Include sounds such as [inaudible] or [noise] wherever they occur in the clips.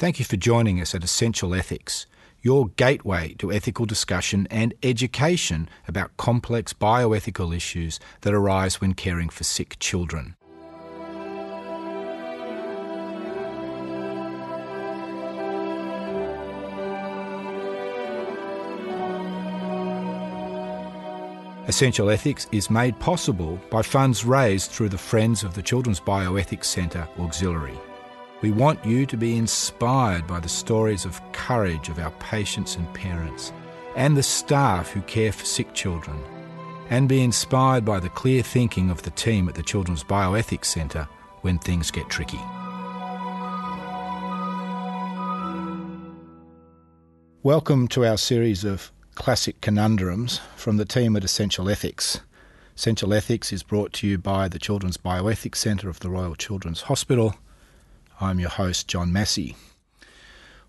Thank you for joining us at Essential Ethics, your gateway to ethical discussion and education about complex bioethical issues that arise when caring for sick children. Essential Ethics is made possible by funds raised through the Friends of the Children's Bioethics Centre Auxiliary. We want you to be inspired by the stories of courage of our patients and parents, and the staff who care for sick children, and be inspired by the clear thinking of the team at the Children's Bioethics Centre when things get tricky. Welcome to our series of classic conundrums from the team at Essential Ethics. Essential Ethics is brought to you by the Children's Bioethics Centre of the Royal Children's Hospital. I'm your host, John Massie.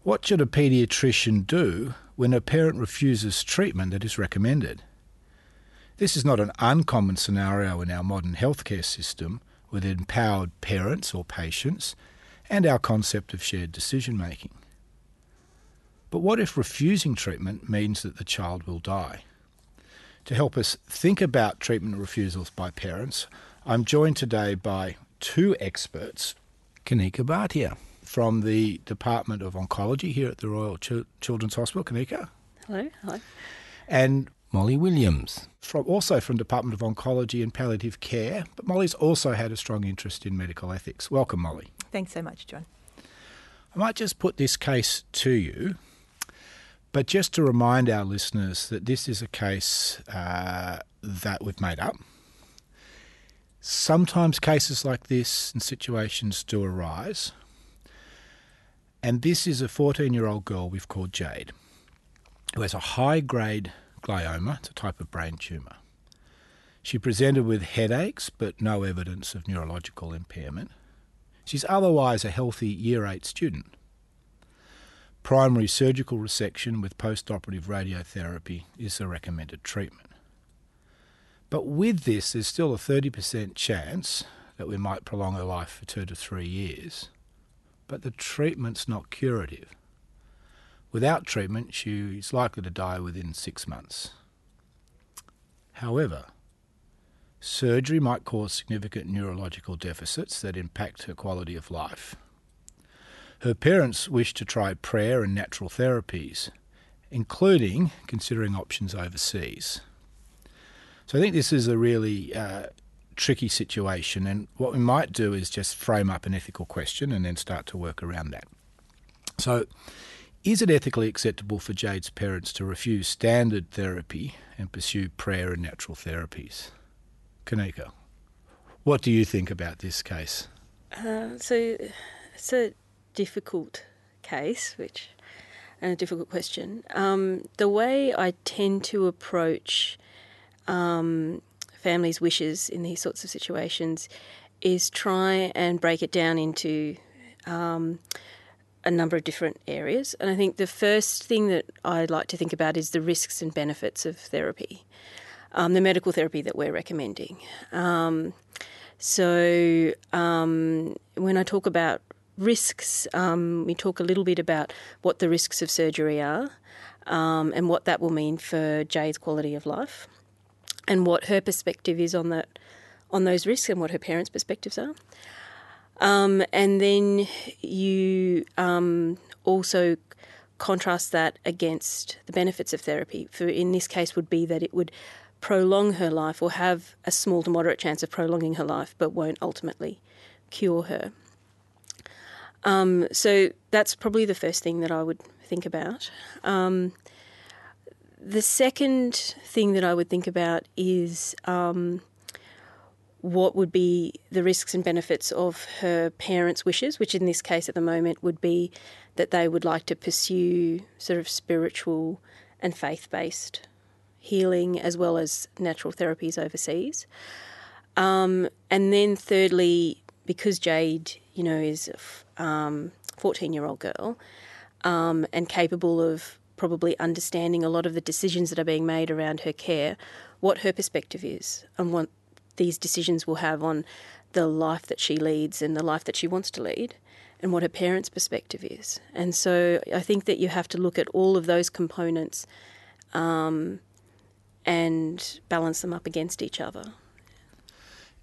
What should a paediatrician do when a parent refuses treatment that is recommended? This is not an uncommon scenario in our modern healthcare system with empowered parents or patients and our concept of shared decision making. But what if refusing treatment means that the child will die? To help us think about treatment refusals by parents, I'm joined today by two experts Kanika Bhatia from the Department of Oncology here at the Royal Ch- Children's Hospital. Kanika. Hello, hello. And Molly Williams, from, also from Department of Oncology and Palliative Care, but Molly's also had a strong interest in medical ethics. Welcome, Molly. Thanks so much, John. I might just put this case to you but just to remind our listeners that this is a case uh, that we've made up. Sometimes cases like this and situations do arise. And this is a 14 year old girl we've called Jade, who has a high grade glioma, it's a type of brain tumour. She presented with headaches, but no evidence of neurological impairment. She's otherwise a healthy Year 8 student. Primary surgical resection with postoperative radiotherapy is the recommended treatment. But with this, there's still a 30% chance that we might prolong her life for two to three years. But the treatment's not curative. Without treatment, she's likely to die within six months. However, surgery might cause significant neurological deficits that impact her quality of life. Her parents wish to try prayer and natural therapies, including considering options overseas. So I think this is a really uh, tricky situation, and what we might do is just frame up an ethical question and then start to work around that. So, is it ethically acceptable for Jade's parents to refuse standard therapy and pursue prayer and natural therapies? Kanika, what do you think about this case? Uh, so, a difficult case, which and a difficult question. Um, the way I tend to approach um, families' wishes in these sorts of situations is try and break it down into um, a number of different areas. And I think the first thing that I'd like to think about is the risks and benefits of therapy, um, the medical therapy that we're recommending. Um, so um, when I talk about risks, um, we talk a little bit about what the risks of surgery are um, and what that will mean for Jade's quality of life and what her perspective is on that on those risks and what her parents' perspectives are. Um, and then you um, also contrast that against the benefits of therapy. For in this case, would be that it would prolong her life or have a small to moderate chance of prolonging her life, but won't ultimately cure her. Um, so that's probably the first thing that I would think about. Um, the second thing that I would think about is um, what would be the risks and benefits of her parents' wishes, which in this case at the moment would be that they would like to pursue sort of spiritual and faith based healing as well as natural therapies overseas. Um, and then thirdly, because Jade, you know, is a 14 year old girl um, and capable of probably understanding a lot of the decisions that are being made around her care, what her perspective is and what these decisions will have on the life that she leads and the life that she wants to lead. and what her parents' perspective is. And so I think that you have to look at all of those components um, and balance them up against each other.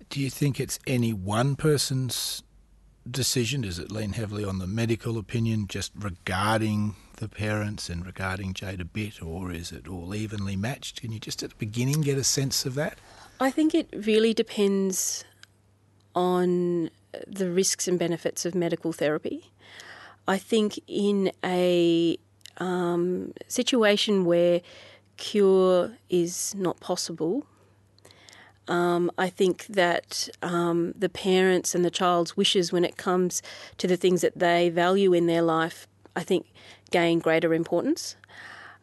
Do you think it's any one person's decision? Does it lean heavily on the medical opinion just regarding the parents and regarding Jade a bit, or is it all evenly matched? Can you just at the beginning get a sense of that? I think it really depends on the risks and benefits of medical therapy. I think in a um, situation where cure is not possible, um, I think that um, the parents and the child's wishes when it comes to the things that they value in their life, I think, gain greater importance.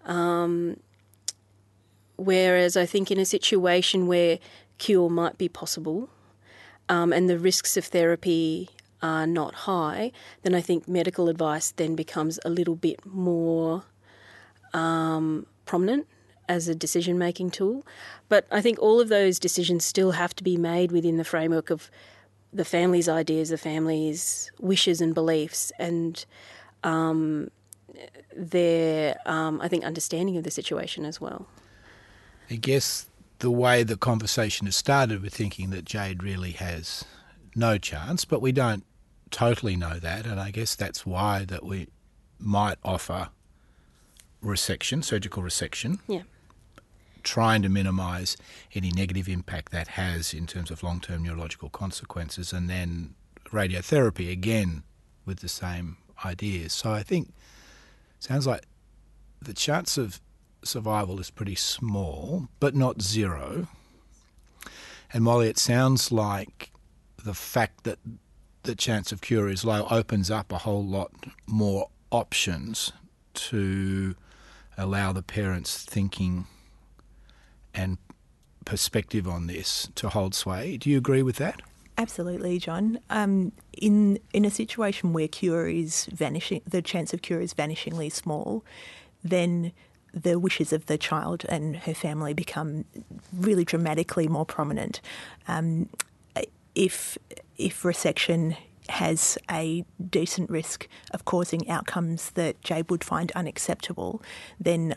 Um, whereas I think in a situation where cure might be possible um, and the risks of therapy are not high, then I think medical advice then becomes a little bit more um, prominent as a decision making tool. But I think all of those decisions still have to be made within the framework of the family's ideas, the family's wishes and beliefs, and um, their, um, I think, understanding of the situation as well. I guess the way the conversation has started with thinking that Jade really has no chance, but we don't totally know that, and I guess that's why that we might offer resection, surgical resection. Yeah trying to minimise any negative impact that has in terms of long term neurological consequences, and then radiotherapy again with the same ideas. So I think sounds like the chance of survival is pretty small, but not zero. And Molly, it sounds like the fact that the chance of cure is low opens up a whole lot more options to allow the parents thinking and perspective on this to hold sway. Do you agree with that? Absolutely, John. Um, in in a situation where cure is vanishing, the chance of cure is vanishingly small, then the wishes of the child and her family become really dramatically more prominent. Um, if if resection has a decent risk of causing outcomes that Jade would find unacceptable, then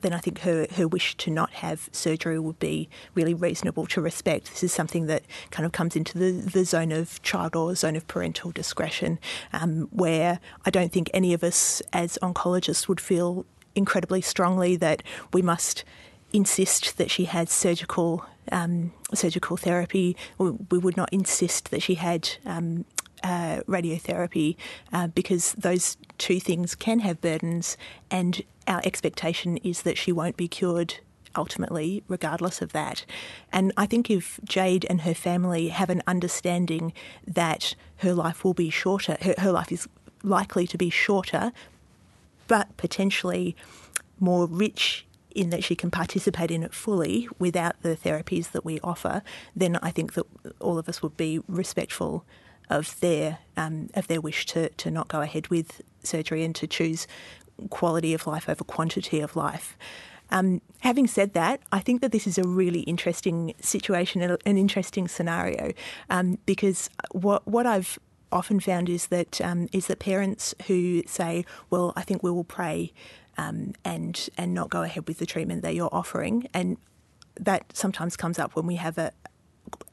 then I think her, her wish to not have surgery would be really reasonable to respect. This is something that kind of comes into the, the zone of child or zone of parental discretion, um, where I don't think any of us as oncologists would feel incredibly strongly that we must insist that she had surgical um, surgical therapy. We would not insist that she had um, uh, radiotherapy uh, because those two things can have burdens, and our expectation is that she won't be cured ultimately, regardless of that. And I think if Jade and her family have an understanding that her life will be shorter, her, her life is likely to be shorter, but potentially more rich in that she can participate in it fully without the therapies that we offer, then I think that all of us would be respectful of their um, of their wish to, to not go ahead with surgery and to choose quality of life over quantity of life. Um, having said that, I think that this is a really interesting situation, an interesting scenario, um, because what what I've often found is that um, is that parents who say, "Well, I think we will pray," um, and and not go ahead with the treatment that you're offering, and that sometimes comes up when we have a,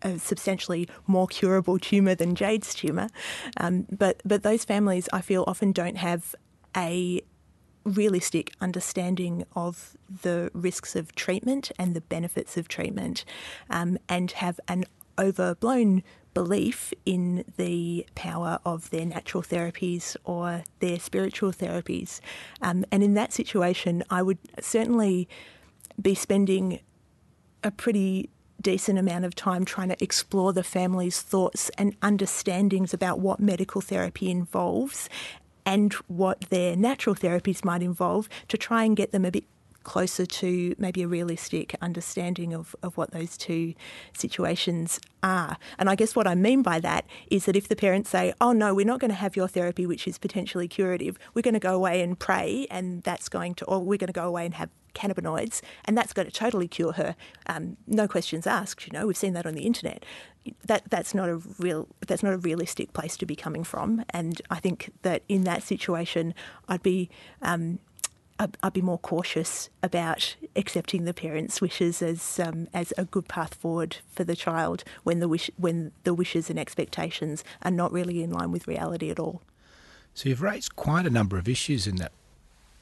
a substantially more curable tumour than Jade's tumour. Um, but but those families, I feel, often don't have a realistic understanding of the risks of treatment and the benefits of treatment, um, and have an overblown belief in the power of their natural therapies or their spiritual therapies. Um, and in that situation, I would certainly be spending a pretty decent amount of time trying to explore the family's thoughts and understandings about what medical therapy involves and what their natural therapies might involve to try and get them a bit closer to maybe a realistic understanding of, of what those two situations are. And I guess what I mean by that is that if the parents say, oh no, we're not going to have your therapy, which is potentially curative, we're going to go away and pray, and that's going to, or we're going to go away and have cannabinoids, and that's going to totally cure her. Um, no questions asked. You know, we've seen that on the internet. That that's not a real that's not a realistic place to be coming from. And I think that in that situation, I'd be. Um, I'd, be more cautious about accepting the parents' wishes as um, as a good path forward for the child when the wish when the wishes and expectations are not really in line with reality at all. So you've raised quite a number of issues in that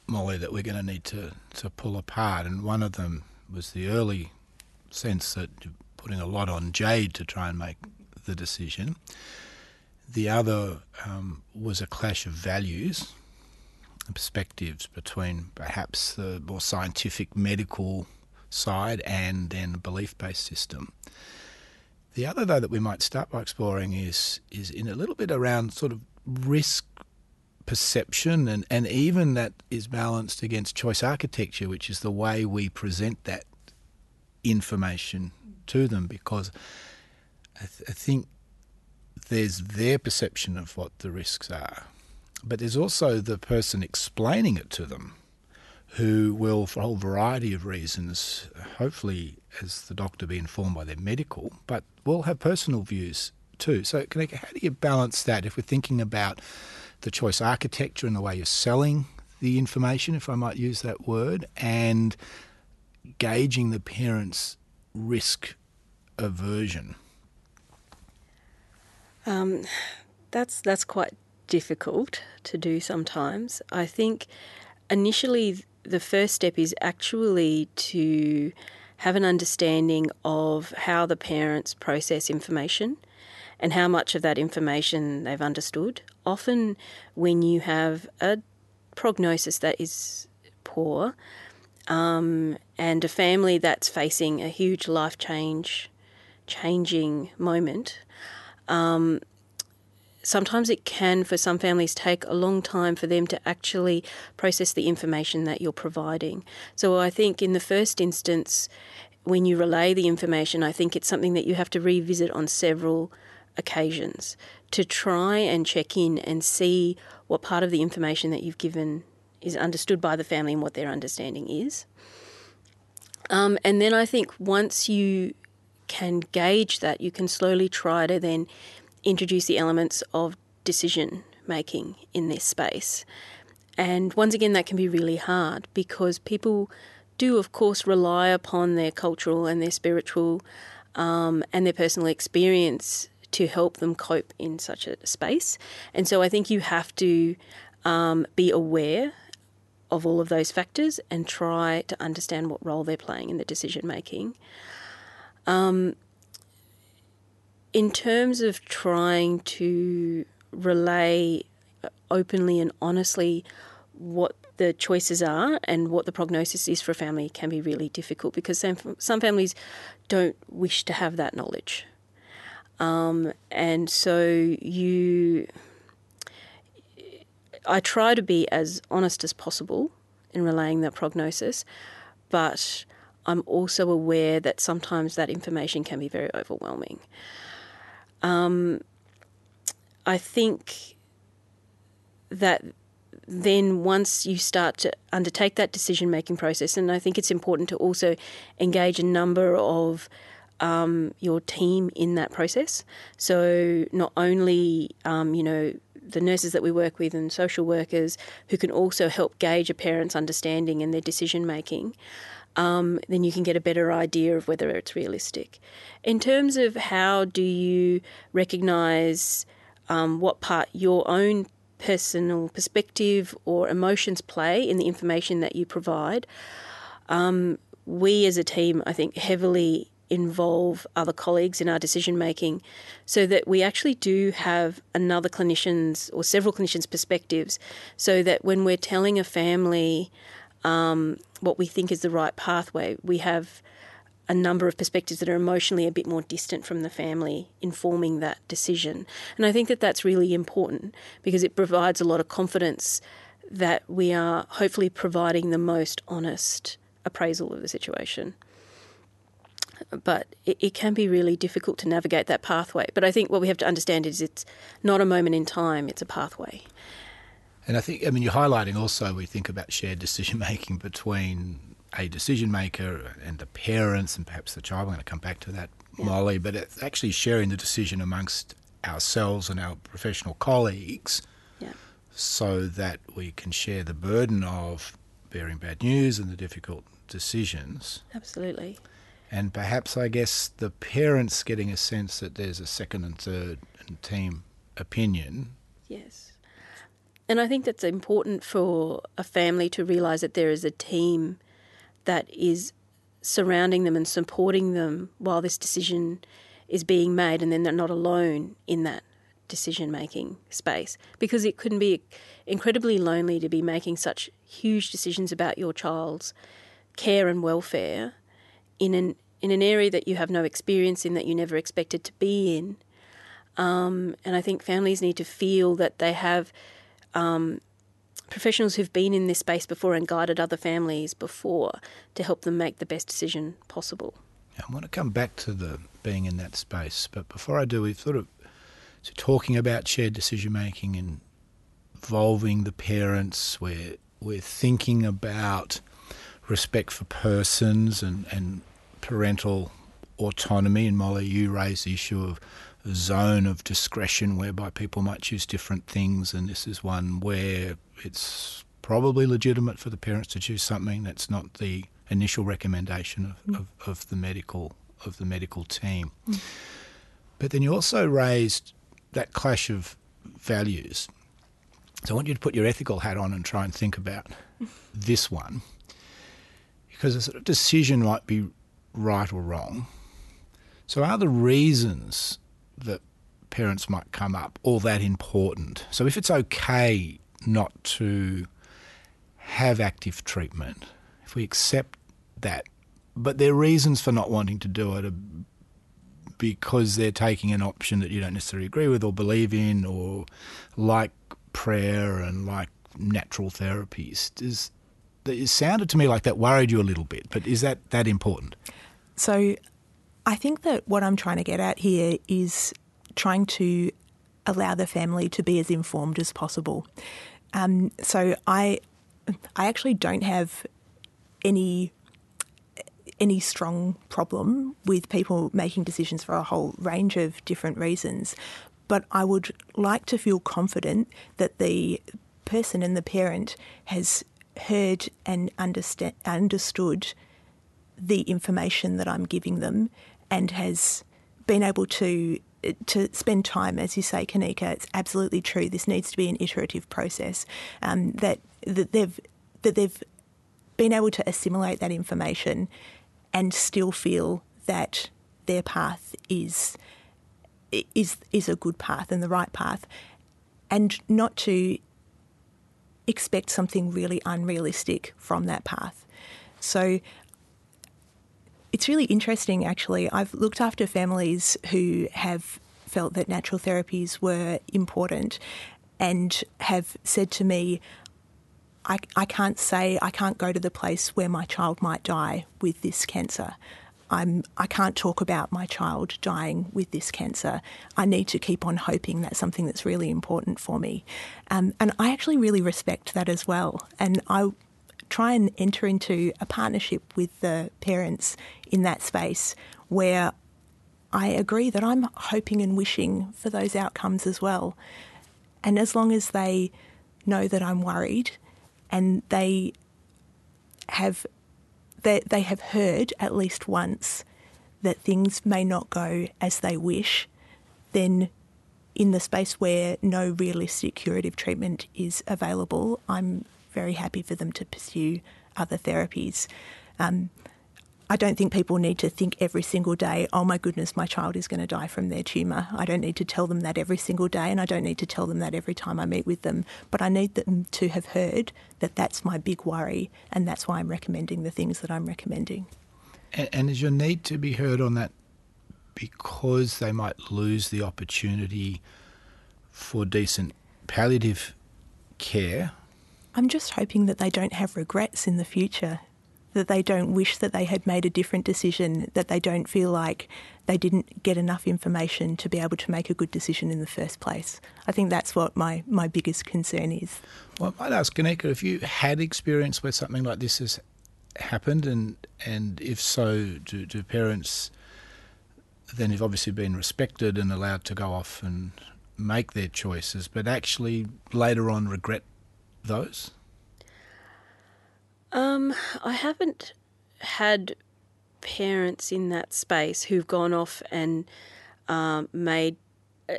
Molly, that we're going to need to, to pull apart. And one of them was the early sense that you're putting a lot on Jade to try and make the decision. The other um, was a clash of values perspectives between perhaps the more scientific medical side and then the belief based system. The other, though, that we might start by exploring is is in a little bit around sort of risk perception and, and even that is balanced against choice architecture, which is the way we present that information to them because I, th- I think there's their perception of what the risks are, but there's also the person explaining it to them who will, for a whole variety of reasons, hopefully, as the doctor, be informed by their medical, but will have personal views too. So, how do you balance that if we're thinking about the choice architecture and the way you're selling the information, if I might use that word, and gauging the parents' risk aversion? Um, that's that's quite difficult to do sometimes. I think initially the first step is actually to have an understanding of how the parents process information and how much of that information they've understood. Often, when you have a prognosis that is poor um, and a family that's facing a huge life change, changing moment, um, sometimes it can, for some families, take a long time for them to actually process the information that you're providing. So I think in the first instance, when you relay the information, I think it's something that you have to revisit on several occasions to try and check in and see what part of the information that you've given is understood by the family and what their understanding is. Um, and then I think once you can gauge that, you can slowly try to then introduce the elements of decision making in this space. And once again, that can be really hard because people do, of course, rely upon their cultural and their spiritual um, and their personal experience to help them cope in such a space. And so I think you have to um, be aware of all of those factors and try to understand what role they're playing in the decision making. Um, in terms of trying to relay openly and honestly what the choices are and what the prognosis is for a family can be really difficult because some, some families don't wish to have that knowledge. Um, and so you, I try to be as honest as possible in relaying that prognosis, but I'm also aware that sometimes that information can be very overwhelming. Um, I think that then once you start to undertake that decision making process, and I think it's important to also engage a number of um, your team in that process. So not only um, you know the nurses that we work with and social workers who can also help gauge a parent's understanding and their decision making. Um, then you can get a better idea of whether it's realistic. In terms of how do you recognise um, what part your own personal perspective or emotions play in the information that you provide, um, we as a team, I think, heavily involve other colleagues in our decision making so that we actually do have another clinician's or several clinicians' perspectives so that when we're telling a family um, what we think is the right pathway, we have a number of perspectives that are emotionally a bit more distant from the family informing that decision. And I think that that's really important because it provides a lot of confidence that we are hopefully providing the most honest appraisal of the situation. But it, it can be really difficult to navigate that pathway. But I think what we have to understand is it's not a moment in time, it's a pathway. And I think, I mean, you're highlighting also, we think about shared decision making between a decision maker and the parents and perhaps the child. I'm going to come back to that, yeah. Molly, but it's actually sharing the decision amongst ourselves and our professional colleagues yeah. so that we can share the burden of bearing bad news and the difficult decisions. Absolutely. And perhaps, I guess, the parents getting a sense that there's a second and third and team opinion. Yes. And I think that's important for a family to realise that there is a team that is surrounding them and supporting them while this decision is being made, and then they're not alone in that decision making space. Because it can be incredibly lonely to be making such huge decisions about your child's care and welfare in an in an area that you have no experience in that you never expected to be in. Um, and I think families need to feel that they have um, professionals who've been in this space before and guided other families before to help them make the best decision possible. I want to come back to the being in that space, but before I do, we've sort of so talking about shared decision making and involving the parents. We're we're thinking about respect for persons and, and parental autonomy. And Molly, you raised the issue of zone of discretion whereby people might choose different things, and this is one where it's probably legitimate for the parents to choose something that's not the initial recommendation of, mm. of, of, the medical of the medical team. Mm. But then you also raised that clash of values. So I want you to put your ethical hat on and try and think about [laughs] this one. Because a sort of decision might be right or wrong. So are the reasons that parents might come up all that important? So if it's okay not to have active treatment, if we accept that, but their reasons for not wanting to do it are because they're taking an option that you don't necessarily agree with or believe in, or like prayer and like natural therapies. Does it sounded to me like that worried you a little bit, but is that that important? So, I think that what I'm trying to get at here is trying to allow the family to be as informed as possible. Um, so I, I actually don't have any any strong problem with people making decisions for a whole range of different reasons. But I would like to feel confident that the person and the parent has heard and understand, understood the information that I'm giving them and has been able to to spend time, as you say, Kanika, it's absolutely true. This needs to be an iterative process. Um, that that they've that they've been able to assimilate that information and still feel that their path is is is a good path and the right path, and not to expect something really unrealistic from that path. So it's really interesting, actually. I've looked after families who have felt that natural therapies were important and have said to me, I, I can't say, I can't go to the place where my child might die with this cancer. I'm, I can't talk about my child dying with this cancer. I need to keep on hoping that's something that's really important for me. Um, and I actually really respect that as well. And I try and enter into a partnership with the parents in that space where I agree that I'm hoping and wishing for those outcomes as well. And as long as they know that I'm worried and they have they, they have heard at least once that things may not go as they wish, then in the space where no realistic curative treatment is available, I'm very happy for them to pursue other therapies. Um, I don't think people need to think every single day, oh my goodness, my child is going to die from their tumour. I don't need to tell them that every single day, and I don't need to tell them that every time I meet with them. But I need them to have heard that that's my big worry, and that's why I'm recommending the things that I'm recommending. And, and is your need to be heard on that because they might lose the opportunity for decent palliative care I'm just hoping that they don't have regrets in the future. that they don't wish that they had made a different decision, that they don't feel like they didn't get enough information to be able to make a good decision in the first place. I think that's what my, my biggest concern is. Well, I might ask Kanika if you had experience where something like this has happened, and and if so, do, do parents then have obviously been respected and allowed to go off and make their choices, but actually later on regret those? Um, I haven't had parents in that space who've gone off and um, made. Uh,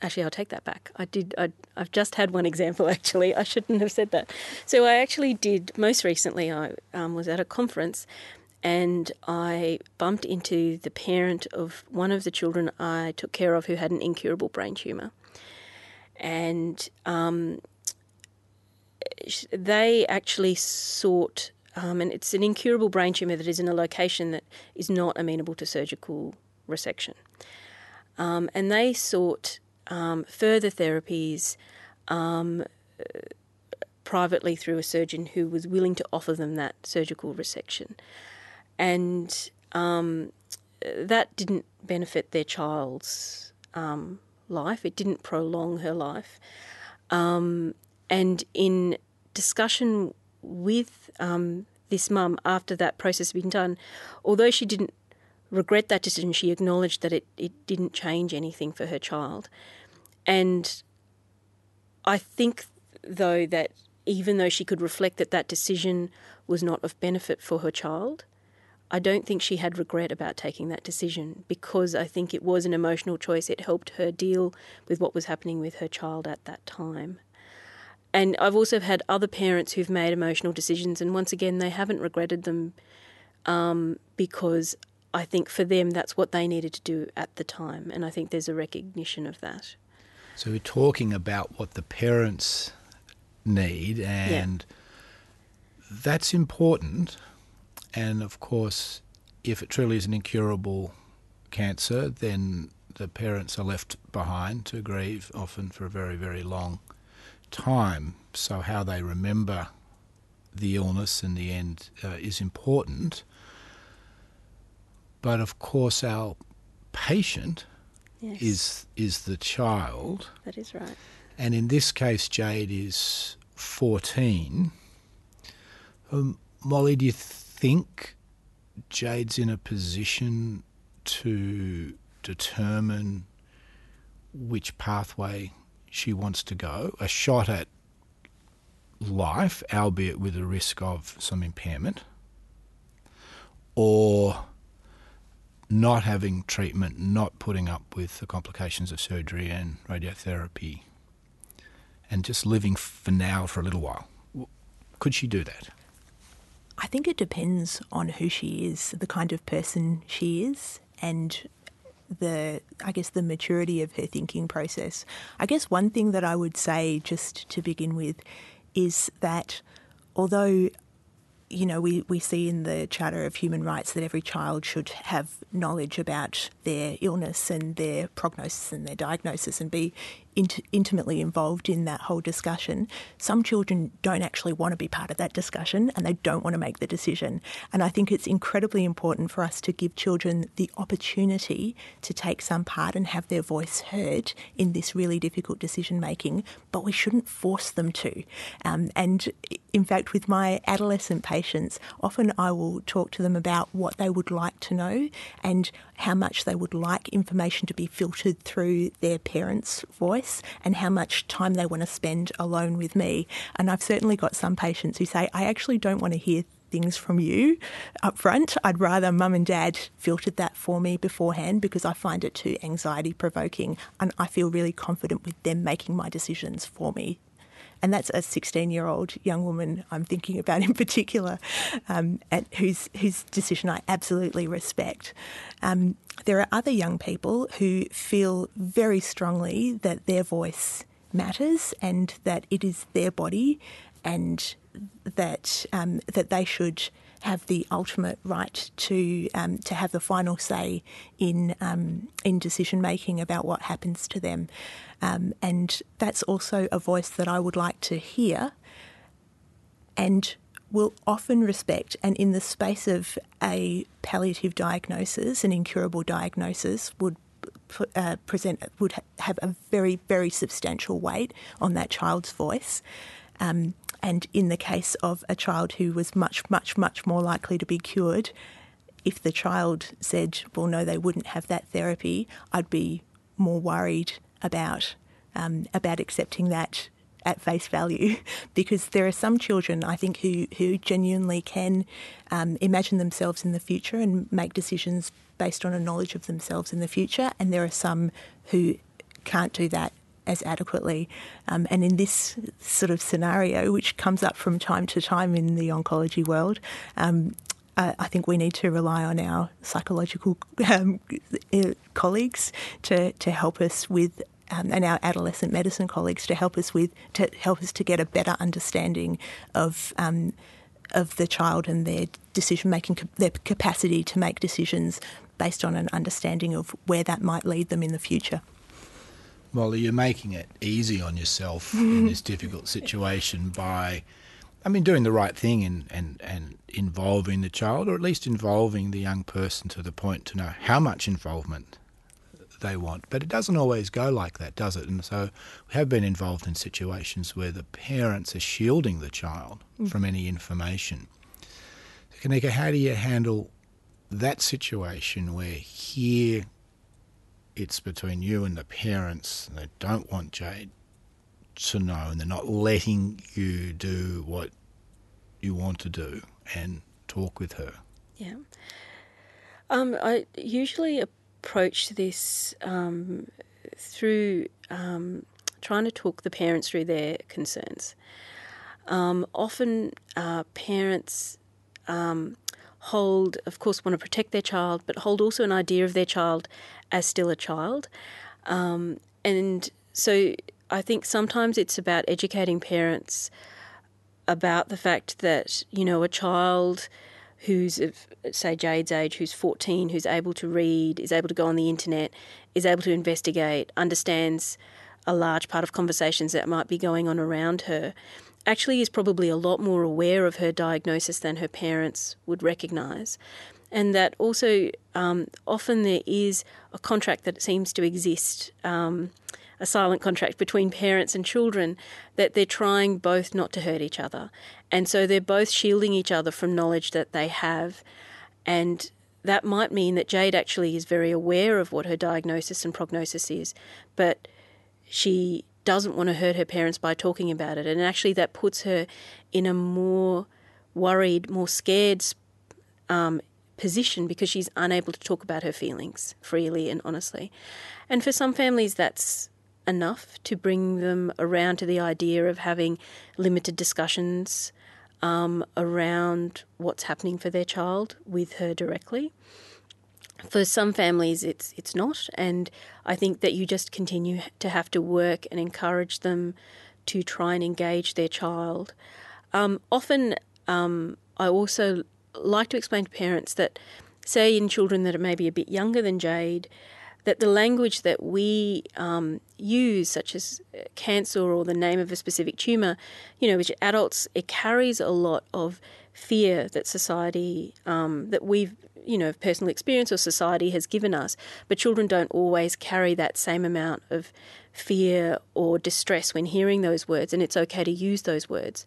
actually, I'll take that back. I did. I, have just had one [laughs] example. Actually, I shouldn't have said that. So I actually did. Most recently, I um, was at a conference, and I bumped into the parent of one of the children I took care of who had an incurable brain tumor, and um, they actually sought um, and it's an incurable brain tumour that is in a location that is not amenable to surgical resection. Um, and they sought um, further therapies um, privately through a surgeon who was willing to offer them that surgical resection. And um, that didn't benefit their child's um, life, it didn't prolong her life. and in discussion with um, this mum after that process had been done, although she didn't regret that decision, she acknowledged that it, it didn't change anything for her child. And I think, though, that even though she could reflect that that decision was not of benefit for her child, I don't think she had regret about taking that decision because I think it was an emotional choice. It helped her deal with what was happening with her child at that time. And I've also had other parents who've made emotional decisions, and once again, they haven't regretted them um, because I think for them that's what they needed to do at the time, and I think there's a recognition of that. So we're talking about what the parents need, and yeah. that's important. And of course, if it truly is an incurable cancer, then the parents are left behind to grieve, often for a very, very long time. So, how they remember the illness in the end uh, is important. But of course, our patient yes. is is the child. That is right. And in this case, Jade is fourteen. Um, Molly, do you think Jade's in a position to determine which pathway she wants to go, a shot at life, albeit with a risk of some impairment, or not having treatment, not putting up with the complications of surgery and radiotherapy, and just living for now for a little while. Could she do that? I think it depends on who she is, the kind of person she is, and the I guess the maturity of her thinking process. I guess one thing that I would say just to begin with is that although you know, we, we see in the Charter of Human Rights that every child should have knowledge about their illness and their prognosis and their diagnosis and be int- intimately involved in that whole discussion. Some children don't actually want to be part of that discussion and they don't want to make the decision. And I think it's incredibly important for us to give children the opportunity to take some part and have their voice heard in this really difficult decision making, but we shouldn't force them to. Um, and in fact, with my adolescent patients, often I will talk to them about what they would like to know and how much they would like information to be filtered through their parents' voice and how much time they want to spend alone with me. And I've certainly got some patients who say, I actually don't want to hear things from you up front. I'd rather mum and dad filtered that for me beforehand because I find it too anxiety provoking and I feel really confident with them making my decisions for me and that's a 16 year old young woman I'm thinking about in particular, um, and whose, whose decision I absolutely respect. Um, there are other young people who feel very strongly that their voice matters and that it is their body and that um, that they should have the ultimate right to um, to have the final say in um, in decision making about what happens to them, um, and that's also a voice that I would like to hear. And will often respect, and in the space of a palliative diagnosis, an incurable diagnosis, would uh, present would ha- have a very very substantial weight on that child's voice. Um, and in the case of a child who was much much much more likely to be cured, if the child said, "Well, no, they wouldn't have that therapy," I'd be more worried about um, about accepting that at face value. [laughs] Because there are some children I think who who genuinely can um, imagine themselves in the future and make decisions based on a knowledge of themselves in the future, and there are some who can't do that as adequately. Um, and in this sort of scenario, which comes up from time to time in the oncology world, um, uh, I think we need to rely on our psychological um, colleagues to, to help us with. Um, and our adolescent medicine colleagues to help us with to help us to get a better understanding of um, of the child and their decision making, their capacity to make decisions based on an understanding of where that might lead them in the future. Molly, you're making it easy on yourself [laughs] in this difficult situation by, I mean, doing the right thing and, and, and involving the child, or at least involving the young person to the point to know how much involvement they want. But it doesn't always go like that, does it? And so we have been involved in situations where the parents are shielding the child mm. from any information. So, Kanika, how do you handle that situation where here it's between you and the parents, and they don't want Jade to know, and they're not letting you do what you want to do and talk with her. Yeah. Um, I usually approach this um, through um, trying to talk the parents through their concerns. Um, often, uh, parents um, hold, of course, want to protect their child, but hold also an idea of their child as still a child. Um, and so I think sometimes it's about educating parents about the fact that, you know, a child who's of, say, Jade's age, who's 14, who's able to read, is able to go on the internet, is able to investigate, understands a large part of conversations that might be going on around her actually is probably a lot more aware of her diagnosis than her parents would recognise. And that also um, often there is a contract that seems to exist, um, a silent contract between parents and children, that they're trying both not to hurt each other. And so they're both shielding each other from knowledge that they have. And that might mean that Jade actually is very aware of what her diagnosis and prognosis is, but she doesn't want to hurt her parents by talking about it. And actually, that puts her in a more worried, more scared um, position because she's unable to talk about her feelings freely and honestly. And for some families, that's enough to bring them around to the idea of having limited discussions um, around what's happening for their child with her directly for some families it's it's not and I think that you just continue to have to work and encourage them to try and engage their child. Um, often um, I also like to explain to parents that say in children that are maybe a bit younger than Jade that the language that we um, use, such as cancer or the name of a specific tumour, you know, which adults, it carries a lot of fear that society, um, that we've you know, personal experience or society has given us. But children don't always carry that same amount of fear or distress when hearing those words, and it's okay to use those words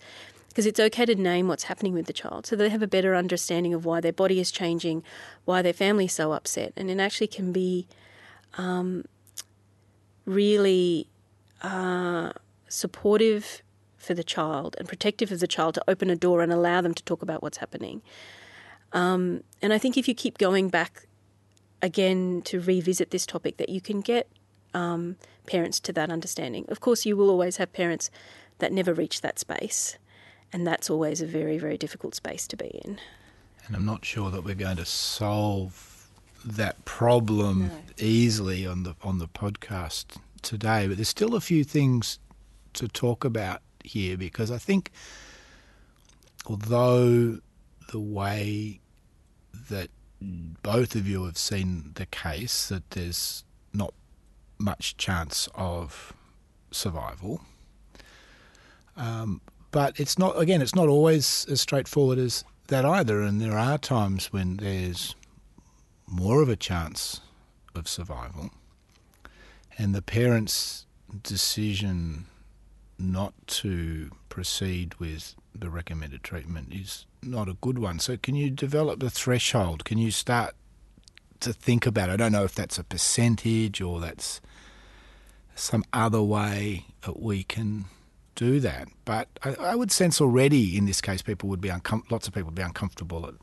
because it's okay to name what's happening with the child so they have a better understanding of why their body is changing, why their family's so upset, and it actually can be um, really uh, supportive for the child and protective of the child to open a door and allow them to talk about what's happening. Um, and I think if you keep going back again to revisit this topic, that you can get um, parents to that understanding. Of course, you will always have parents that never reach that space, and that's always a very, very difficult space to be in. And I'm not sure that we're going to solve that problem no. easily on the on the podcast today, but there's still a few things to talk about here because I think although the way that both of you have seen the case that there's not much chance of survival. Um, but it's not again. It's not always as straightforward as that either, and there are times when there's more of a chance of survival, and the parents' decision not to proceed with the recommended treatment is not a good one. So, can you develop the threshold? Can you start to think about? It? I don't know if that's a percentage or that's some other way that we can do that. But I, I would sense already in this case, people would be uncom- lots of people would be uncomfortable at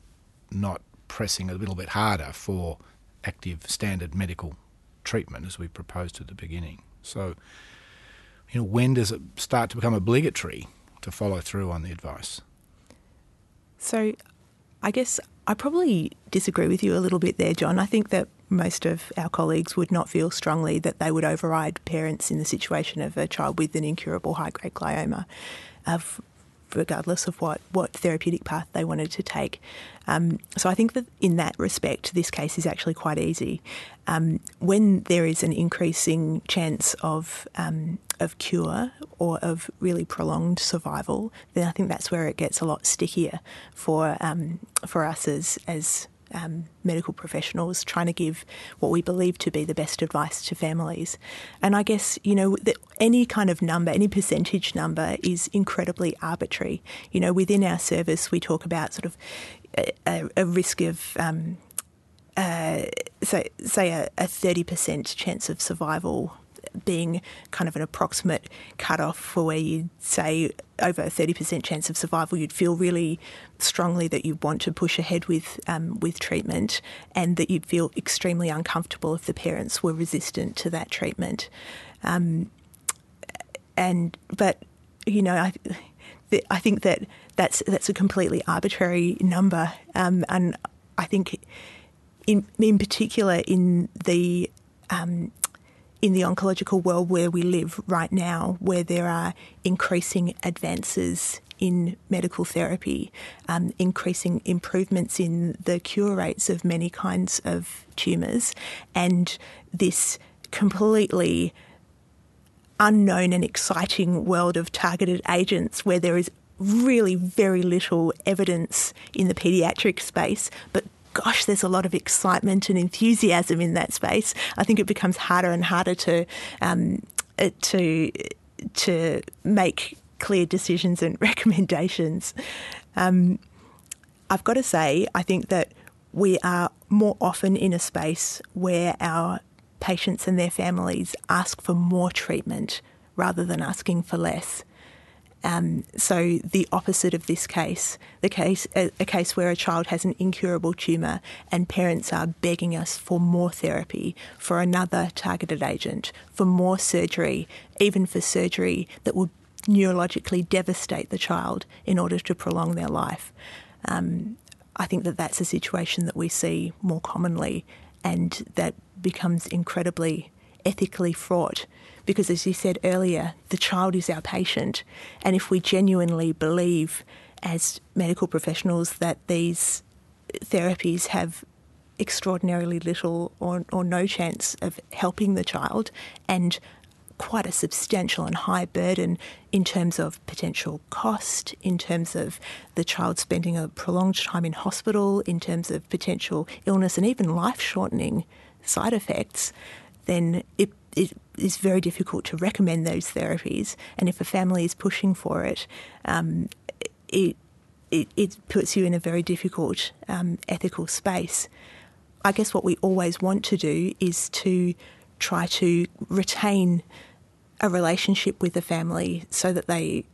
not pressing a little bit harder for active standard medical treatment as we proposed at the beginning. So, you know, when does it start to become obligatory to follow through on the advice? So, I guess I probably disagree with you a little bit there, John. I think that most of our colleagues would not feel strongly that they would override parents in the situation of a child with an incurable high grade glioma. Regardless of what, what therapeutic path they wanted to take. Um, so I think that in that respect, this case is actually quite easy. Um, when there is an increasing chance of um, of cure or of really prolonged survival, then I think that's where it gets a lot stickier for um, for us as as um, medical professionals trying to give what we believe to be the best advice to families. And I guess, you know, the, any kind of number, any percentage number is incredibly arbitrary. You know, within our service, we talk about sort of a, a risk of. Um, uh, so, say a, a 30% chance of survival being kind of an approximate cutoff for where you'd say over a 30% chance of survival, you'd feel really strongly that you want to push ahead with um, with treatment, and that you'd feel extremely uncomfortable if the parents were resistant to that treatment. Um, and but you know, I, I think that that's that's a completely arbitrary number, um, and I think in in particular in the um, in the oncological world where we live right now, where there are increasing advances in medical therapy, um, increasing improvements in the cure rates of many kinds of tumours, and this completely unknown and exciting world of targeted agents where there is really very little evidence in the paediatric space, but gosh, there's a lot of excitement and enthusiasm in that space. I think it becomes harder and harder to um, to to make clear decisions and [laughs] recommendations. Um, I've got to say, I think that we are more often in a space where our patients and their families ask for more treatment rather than asking for less. Um, so the opposite of this case, the case a, a, case where a child has an incurable tumour and parents are begging us for more therapy, for another targeted agent, for more surgery, even for surgery that would neurologically devastate the child in order to prolong their life. Um, I think that that's a situation that we see more commonly, and that becomes incredibly ethically fraught because, as you said earlier, the child is our patient. And if we genuinely believe, as medical professionals, that these therapies have extraordinarily little or, or no chance of helping the child and quite a substantial and high burden in terms of potential cost, in terms of the child spending a prolonged time in hospital, in terms of potential illness and even life shortening side effects, then it it is very difficult to recommend those therapies. And if a family is pushing for it, um, it, it, it puts you in a very difficult um, ethical space. I guess what we always want to do is to try to retain a relationship with the family so that they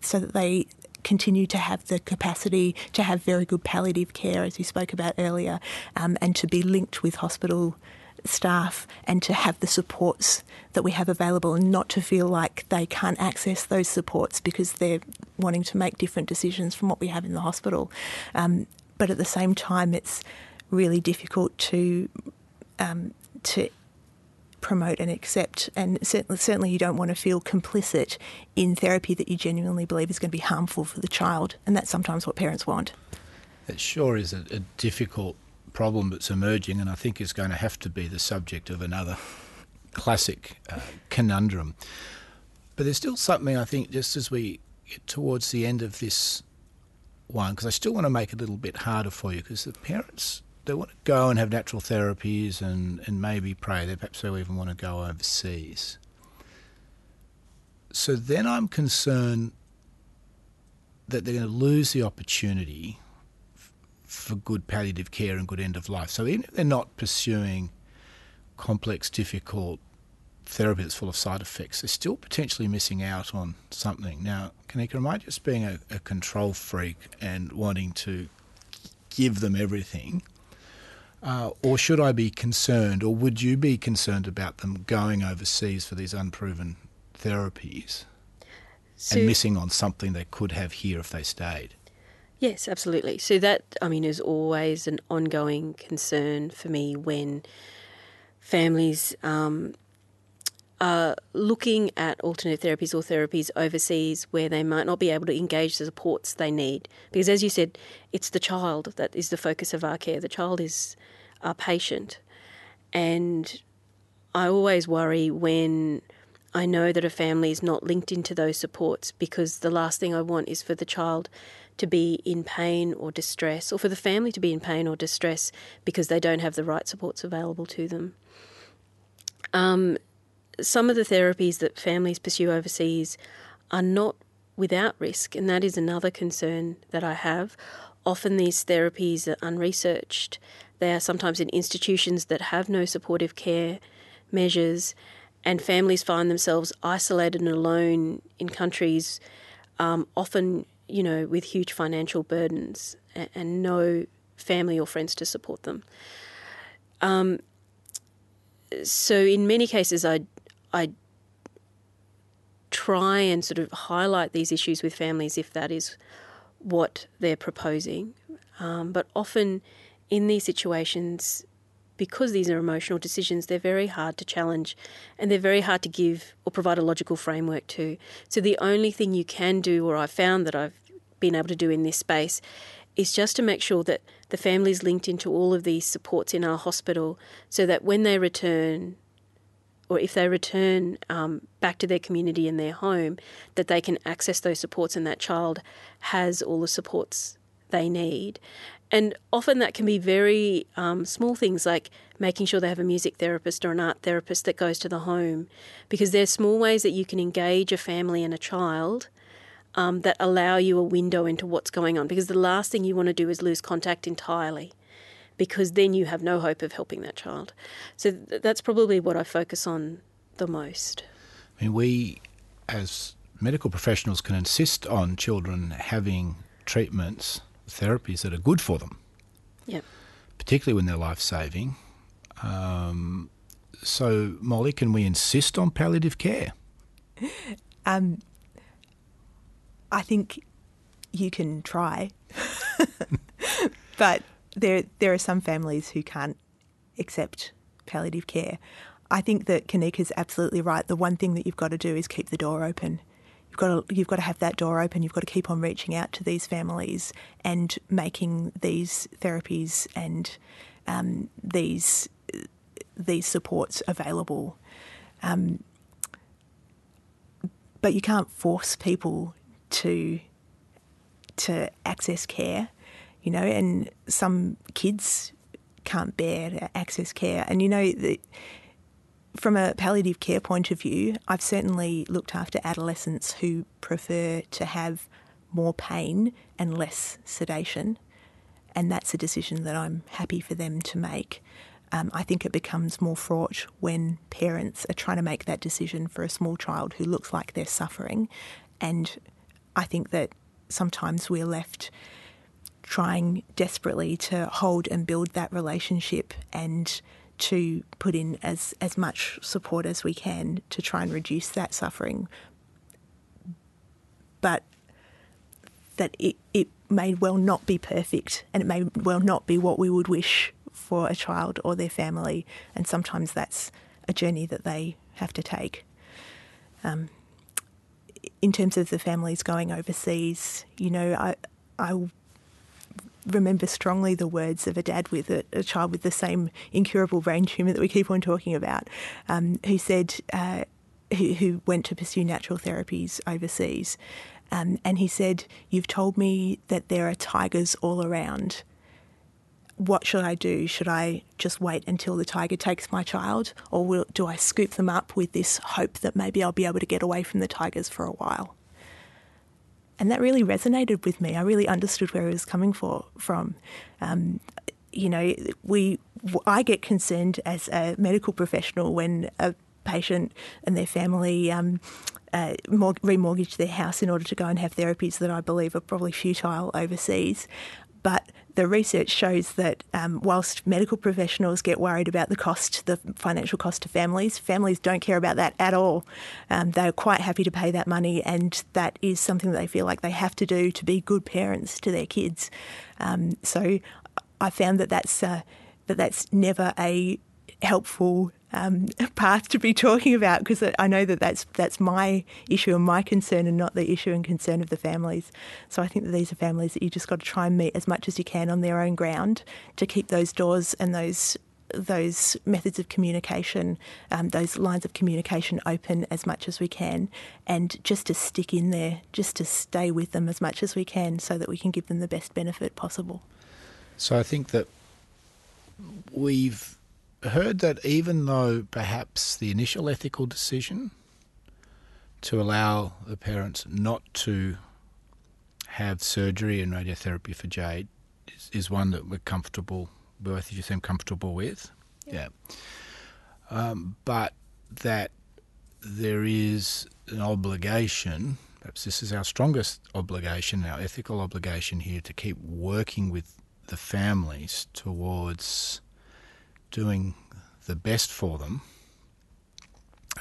so that they continue to have the capacity to have very good palliative care, as you spoke about earlier, um, and to be linked with hospital staff and to have the supports that we have available and not to feel like they can't access those supports because they're wanting to make different decisions from what we have in the hospital. Um, but at the same time, it's really difficult to um, to promote and accept, and certainly, certainly you don't want to feel complicit in therapy that you genuinely believe is going to be harmful for the child, and that's sometimes what parents want. It sure is a, a difficult problem that's emerging, and I think is going to have to be the subject of another [laughs] classic uh, conundrum. But there's still something I think, just as we get towards the end of this one because I still want to make it a little bit harder for you because the parents they want to go and have natural therapies and, and maybe pray. They perhaps they even want to go overseas. So then I'm concerned that they're going to lose the opportunity for good palliative care and good end of life. So even if they're not pursuing complex, difficult therapy that's full of side effects, they're still potentially missing out on something. Now, Kanika, am I just being a, a control freak and wanting to give them everything? Uh, or should I be concerned, or would you be concerned about them going overseas for these unproven therapies So- and missing on something they could have here if they stayed? Yes, absolutely. So that I mean is always an ongoing concern for me when families um, are looking at alternative therapies or therapies overseas where they might not be able to engage the supports they need. Because as you said, it's the child that is the focus of our care. The child is our patient, and I always worry when I know that a family is not linked into those supports because the last thing I want is for the child to be in pain or distress, or for the family to be in pain or distress because they don't have the right supports available to them. Um, some of the therapies that families pursue overseas are not without risk, and that is another concern that I have. Often these therapies are unresearched. They are sometimes in institutions that have no supportive care measures, and families find themselves isolated and alone in countries, um, often, you know, with huge financial burdens and, and no family or friends to support them. Um, so in many cases, I, I try and sort of highlight these issues with families if that is what they're proposing. Um, but often in these situations, because these are emotional decisions, they're very hard to challenge and they're very hard to give or provide a logical framework to. So the only thing you can do, or I've found that I've been able to do in this space, is just to make sure that the family's linked into all of these supports in our hospital so that when they return, or if they return um, back to their community and their home, that they can access those supports and that child has all the supports they need. And often that can be very um, small things like making sure they have a music therapist or an art therapist that goes to the home, because there are small ways that you can engage a family and a child um, that allow you a window into what's going on. Because the last thing you want to do is lose contact entirely, because then you have no hope of helping that child. So th- that's probably what I focus on the most. I mean, we as medical professionals can insist on children having treatments, therapies that are good for them, Yep. particularly when they're life saving. Um, so, Molly, can we insist on palliative care? [laughs] Um, I think you can try, [laughs] but there there are some families who can't accept palliative care. I think that Kanika's absolutely right. The one thing that you've got to do is keep the door open. You've got to you've got to have that door open. You've got to keep on reaching out to these families and making these therapies and um, these these supports available. Um, but you can't force people to to access care, you know, and some kids can't bear to access care. And you know, the, from a palliative care point of view, I've certainly looked after adolescents who prefer to have more pain and less sedation, and that's a decision that I'm happy for them to make. Um, I think it becomes more fraught when parents are trying to make that decision for a small child who looks like they're suffering. And I think that sometimes we're left trying desperately to hold and build that relationship and to put in as, as much support as we can to try and reduce that suffering. But that it, it may well not be perfect and it may well not be what we would wish for a child or their family, and sometimes that's a journey that they have to take. Um, in terms of the families going overseas, you know, I I remember strongly the words of a dad with a, a child with the same incurable brain tumour that we keep on talking about, um, who said, uh, who, who went to pursue natural therapies overseas, Um, and he said, You've told me that there are tigers all around. What should I do? Should I just wait until the tiger takes my child? Or will, do I scoop them up with this hope that maybe I'll be able to get away from the tigers for a while? And that really resonated with me. I really understood where he was coming for, from. Um, you know, we I get concerned as a medical professional when a patient and their family um, uh, remortgage their house in order to go and have therapies that I believe are probably futile overseas. But the research shows that um, whilst medical professionals get worried about the cost, the financial cost to families, families don't care about that at all. Um, they're quite happy to pay that money, and that is something that they feel like they have to do to be good parents to their kids. Um, so I found that that's uh, that that's never a helpful um, [laughs] path to be talking about because I know that that's that's my issue and my concern and not the issue and concern of the families. So I think that these are families that you just got to try and meet as much as you can on their own ground to keep those doors and those those methods of communication, um, those lines of communication open as much as we can, and just to stick in there, just to stay with them as much as we can so that we can give them the best benefit possible. So I think that we've heard that even though perhaps the initial ethical decision to allow the parents not to have surgery and radiotherapy for Jade is, is one that we're comfortable, both of you seem comfortable with. Yeah. yeah. Um, but that there is an obligation, perhaps this is our strongest obligation, our ethical obligation here, to keep working with the families towards doing the best for them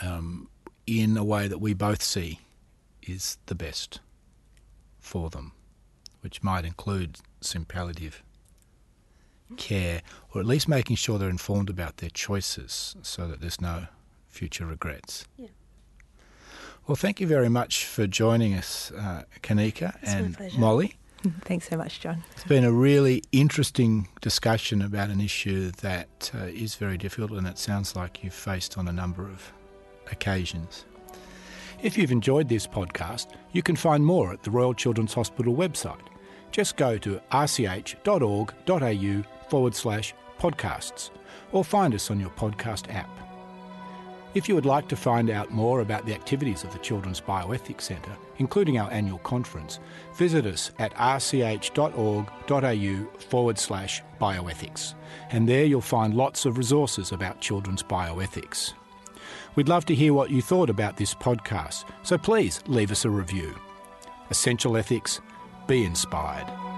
um, in a way that we both see is the best for them, which might include some palliative care, or at least making sure they're informed about their choices so that there's no future regrets. Yeah. Well, thank you very much for joining us, uh, Kanika it's and Molly. [laughs] Thanks so much, John. It's been a really interesting discussion about an issue that uh, is very difficult and it sounds like you've faced on a number of occasions. If you've enjoyed this podcast, you can find more at the Royal Children's Hospital website. Just go to rch.org.au forward slash podcasts or find us on your podcast app. If you would like to find out more about the activities of the Children's Bioethics Centre, including our annual conference, visit us at rch.org.au forward slash bioethics. And there you'll find lots of resources about children's bioethics. We'd love to hear what you thought about this podcast, so please leave us a review. Essential Ethics, be inspired.